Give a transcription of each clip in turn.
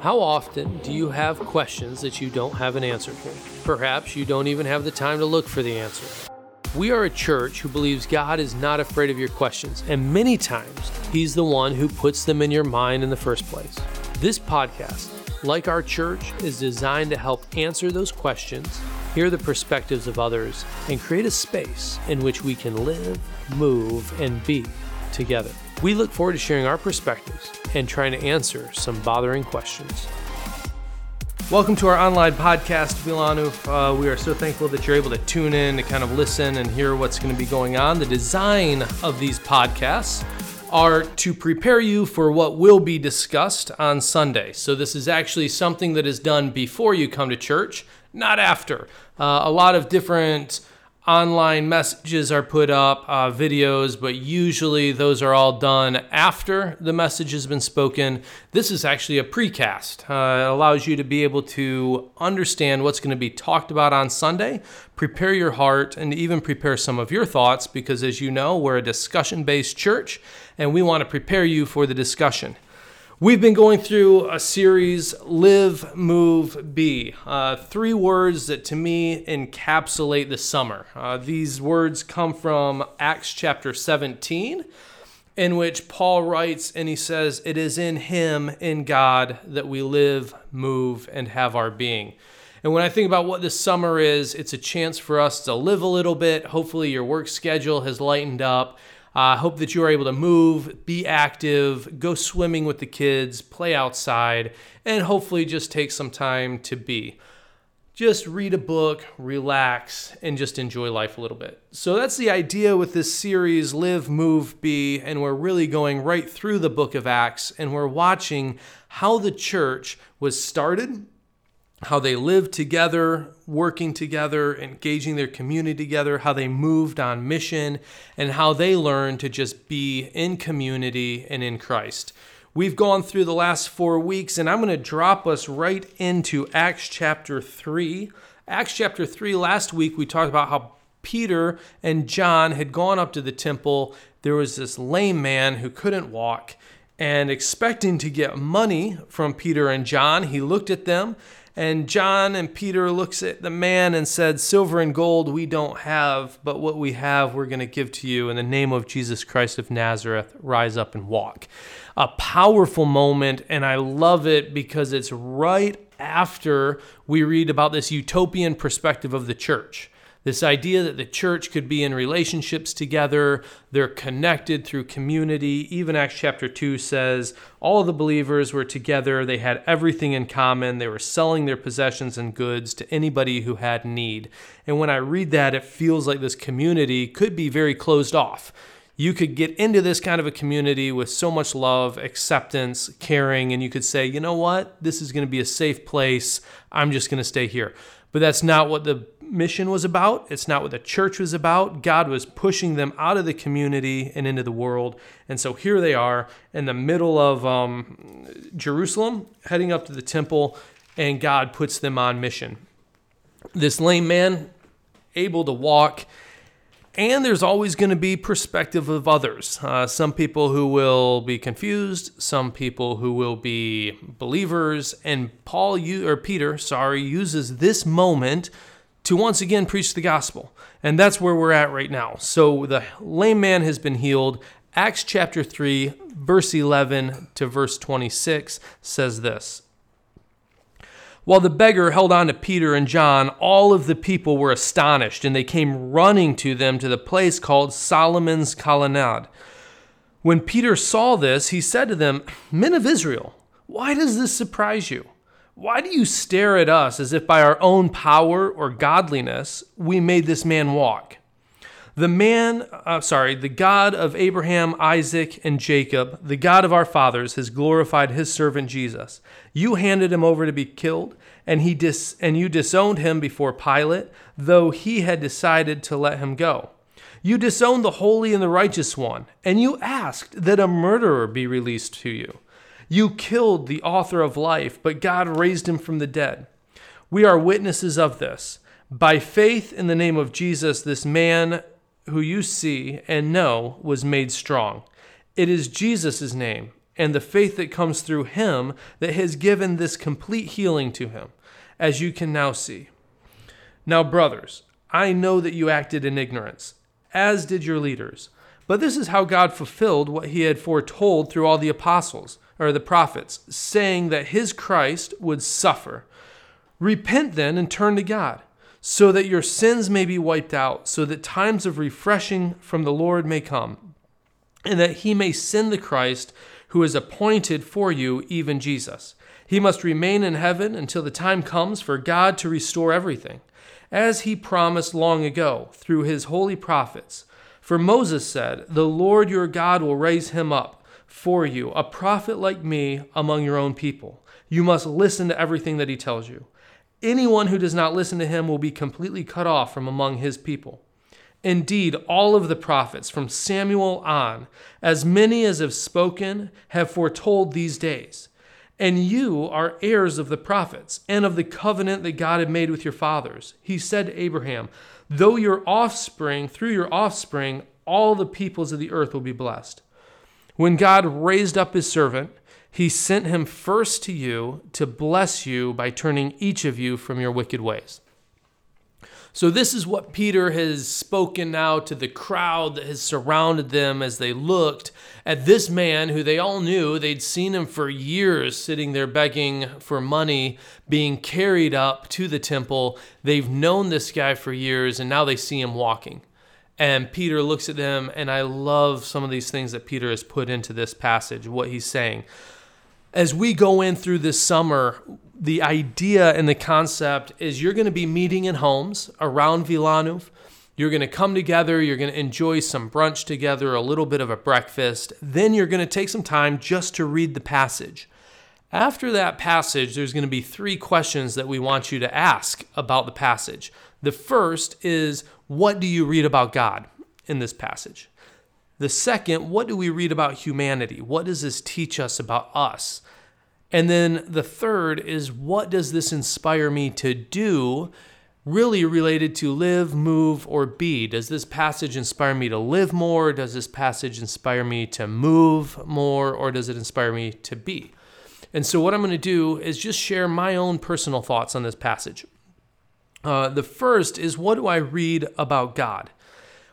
How often do you have questions that you don't have an answer for? Perhaps you don't even have the time to look for the answer. We are a church who believes God is not afraid of your questions, and many times He's the one who puts them in your mind in the first place. This podcast, like our church, is designed to help answer those questions, hear the perspectives of others, and create a space in which we can live, move, and be together. We look forward to sharing our perspectives and trying to answer some bothering questions. Welcome to our online podcast, Wilanów. Uh, we are so thankful that you're able to tune in to kind of listen and hear what's going to be going on. The design of these podcasts are to prepare you for what will be discussed on Sunday. So, this is actually something that is done before you come to church, not after. Uh, a lot of different online messages are put up, uh, videos, but usually those are all done after the message has been spoken. This is actually a precast. Uh, it allows you to be able to understand what's going to be talked about on Sunday, prepare your heart, and even prepare some of your thoughts because, as you know, we're a discussion based church and we want to prepare you for the discussion. We've been going through a series, Live, Move, Be. Uh, three words that to me encapsulate the summer. Uh, these words come from Acts chapter 17, in which Paul writes and he says, It is in Him, in God, that we live, move, and have our being. And when I think about what this summer is, it's a chance for us to live a little bit. Hopefully, your work schedule has lightened up I uh, hope that you are able to move, be active, go swimming with the kids, play outside, and hopefully just take some time to be. Just read a book, relax, and just enjoy life a little bit. So that's the idea with this series Live, Move, Be, and we're really going right through the book of Acts and we're watching how the church was started how they lived together, working together, engaging their community together, how they moved on mission, and how they learned to just be in community and in Christ. We've gone through the last four weeks, and I'm going to drop us right into Acts chapter 3. Acts chapter 3, last week we talked about how Peter and John had gone up to the temple. There was this lame man who couldn't walk, and expecting to get money from Peter and John, he looked at them and John and Peter looks at the man and said, "Silver and gold we don't have, but what we have we're going to give to you in the name of Jesus Christ of Nazareth. Rise up and walk." A powerful moment and I love it because it's right after we read about this utopian perspective of the church. This idea that the church could be in relationships together, they're connected through community. Even Acts chapter 2 says all the believers were together, they had everything in common, they were selling their possessions and goods to anybody who had need. And when I read that, it feels like this community could be very closed off you could get into this kind of a community with so much love, acceptance, caring, and you could say, you know what, this is going to be a safe place. I'm just going to stay here. But that's not what the mission was about. It's not what the church was about. God was pushing them out of the community and into the world. And so here they are in the middle of um, Jerusalem, heading up to the temple, and God puts them on mission. This lame man, able to walk, and there's always going to be perspective of others. Uh, some people who will be confused, some people who will be believers, and Paul or Peter, sorry, uses this moment to once again preach the gospel. And that's where we're at right now. So the lame man has been healed. Acts chapter 3, verse 11 to verse 26 says this While the beggar held on to Peter and John, all of the people were astonished, and they came running to them to the place called Solomon's Colonnade. When Peter saw this, he said to them, Men of Israel, why does this surprise you? Why do you stare at us as if by our own power or godliness we made this man walk? The man, uh, sorry, the God of Abraham, Isaac, and Jacob, the God of our fathers, has glorified his servant Jesus. You handed him over to be killed, and he dis- and you disowned him before Pilate, though he had decided to let him go. You disowned the holy and the righteous one, and you asked that a murderer be released to you. You killed the author of life, but God raised him from the dead. We are witnesses of this. By faith in the name of Jesus, this man who you see and know was made strong. It is Jesus' name and the faith that comes through him that has given this complete healing to him, as you can now see. Now, brothers, I know that you acted in ignorance, as did your leaders. But this is how God fulfilled what he had foretold through all the apostles, or the prophets, saying that his Christ would suffer. Repent then and turn to God, so that your sins may be wiped out, so that times of refreshing from the Lord may come, and that he may send the Christ who is appointed for you, even Jesus. He must remain in heaven until the time comes for God to restore everything, as he promised long ago through his holy prophets. For Moses said, The Lord your God will raise him up for you, a prophet like me among your own people. You must listen to everything that he tells you. Anyone who does not listen to him will be completely cut off from among his people. Indeed, all of the prophets, from Samuel on, as many as have spoken, have foretold these days. And you are heirs of the prophets and of the covenant that God had made with your fathers. He said to Abraham, Though your offspring, through your offspring, all the peoples of the earth will be blessed. When God raised up his servant, he sent him first to you to bless you by turning each of you from your wicked ways. So, this is what Peter has spoken now to the crowd that has surrounded them as they looked at this man who they all knew. They'd seen him for years sitting there begging for money, being carried up to the temple. They've known this guy for years, and now they see him walking. And Peter looks at them, and I love some of these things that Peter has put into this passage, what he's saying. As we go in through this summer, the idea and the concept is you're going to be meeting in homes around Wilanów. You're going to come together, you're going to enjoy some brunch together, a little bit of a breakfast. Then you're going to take some time just to read the passage. After that passage, there's going to be three questions that we want you to ask about the passage. The first is, What do you read about God in this passage? The second, What do we read about humanity? What does this teach us about us? And then the third is what does this inspire me to do? Really related to live, move, or be. Does this passage inspire me to live more? Does this passage inspire me to move more? Or does it inspire me to be? And so, what I'm going to do is just share my own personal thoughts on this passage. Uh, the first is what do I read about God?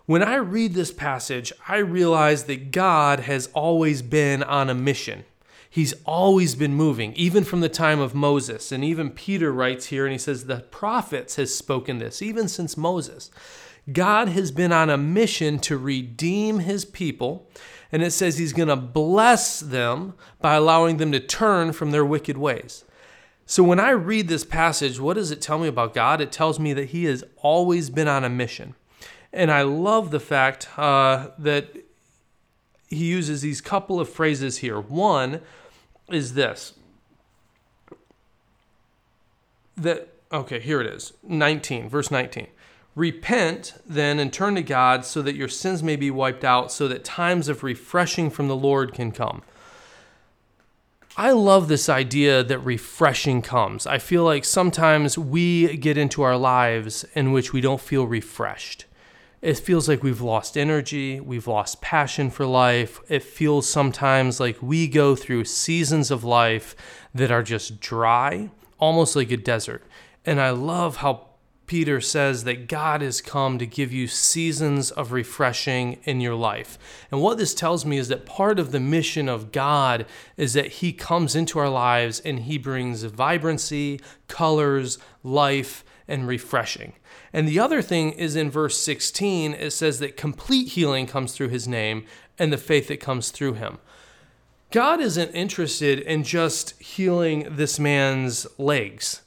When I read this passage, I realize that God has always been on a mission. He's always been moving, even from the time of Moses. And even Peter writes here and he says, The prophets has spoken this, even since Moses. God has been on a mission to redeem his people. And it says he's going to bless them by allowing them to turn from their wicked ways. So when I read this passage, what does it tell me about God? It tells me that he has always been on a mission. And I love the fact uh, that he uses these couple of phrases here. One, is this. That okay here it is. 19 verse 19 repent then and turn to god so that your sins may be wiped out so that times of refreshing from the lord can come. I love this idea that refreshing comes. I feel like sometimes we get into our lives in which we don't feel refreshed it feels like we've lost energy, we've lost passion for life. It feels sometimes like we go through seasons of life that are just dry, almost like a desert. And I love how Peter says that God has come to give you seasons of refreshing in your life. And what this tells me is that part of the mission of God is that He comes into our lives and He brings vibrancy, colors, life, and refreshing. And the other thing is in verse 16, it says that complete healing comes through his name and the faith that comes through him. God isn't interested in just healing this man's legs.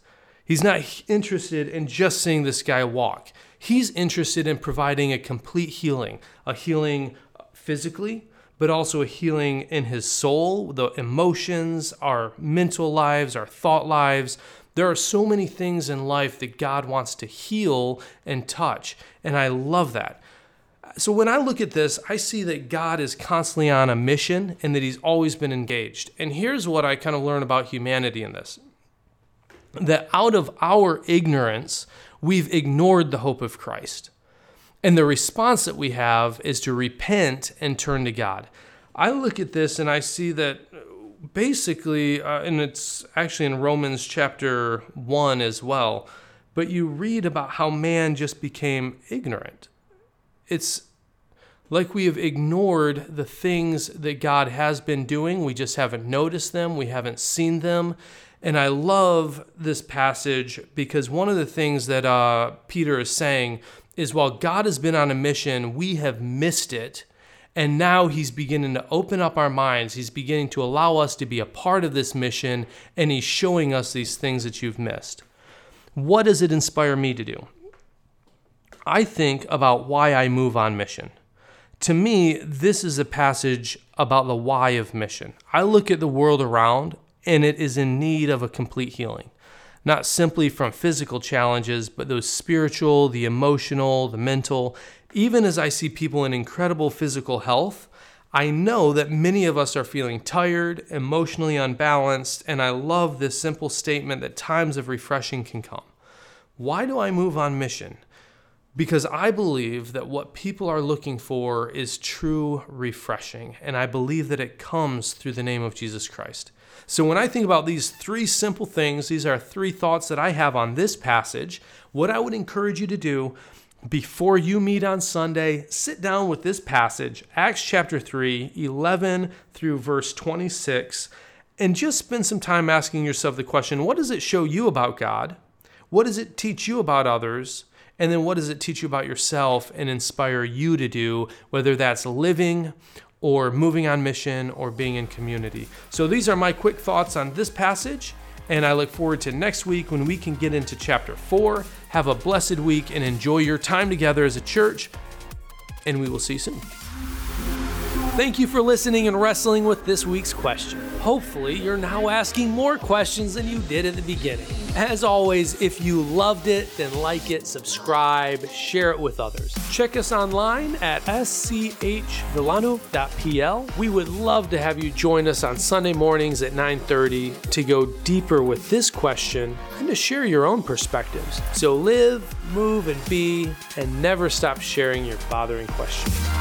He's not interested in just seeing this guy walk. He's interested in providing a complete healing, a healing physically, but also a healing in his soul, the emotions, our mental lives, our thought lives, there are so many things in life that God wants to heal and touch, and I love that. So when I look at this, I see that God is constantly on a mission and that he's always been engaged. And here's what I kind of learn about humanity in this that out of our ignorance, we've ignored the hope of Christ. And the response that we have is to repent and turn to God. I look at this and I see that basically, uh, and it's actually in Romans chapter 1 as well, but you read about how man just became ignorant. It's like we have ignored the things that God has been doing. We just haven't noticed them, we haven't seen them. And I love this passage because one of the things that uh, Peter is saying is while God has been on a mission, we have missed it. And now he's beginning to open up our minds. He's beginning to allow us to be a part of this mission, and he's showing us these things that you've missed. What does it inspire me to do? I think about why I move on mission. To me, this is a passage about the why of mission. I look at the world around and it is in need of a complete healing. Not simply from physical challenges, but those spiritual, the emotional, the mental. Even as I see people in incredible physical health, I know that many of us are feeling tired, emotionally unbalanced, and I love this simple statement that times of refreshing can come. Why do I move on mission? Because I believe that what people are looking for is true refreshing, and I believe that it comes through the name of Jesus Christ. So when I think about these three simple things, these are three thoughts that I have on this passage. What I would encourage you to do before you meet on Sunday, sit down with this passage, Acts chapter 3, 11 through verse 26, and just spend some time asking yourself the question what does it show you about God? What does it teach you about others? And then what does it teach you about yourself and inspire you to do, whether that's living or moving on mission or being in community. So these are my quick thoughts on this passage, and I look forward to next week when we can get into chapter 4. Have a blessed week and enjoy your time together as a church, and we will see you soon. Thank you for listening and wrestling with this week's question. Hopefully, you're now asking more questions than you did at the beginning. As always, if you loved it, then like it, subscribe, share it with others. Check us online at schvillano.pl. We would love to have you join us on Sunday mornings at 9:30 to go deeper with this question and to share your own perspectives. So live, move, and be, and never stop sharing your bothering questions.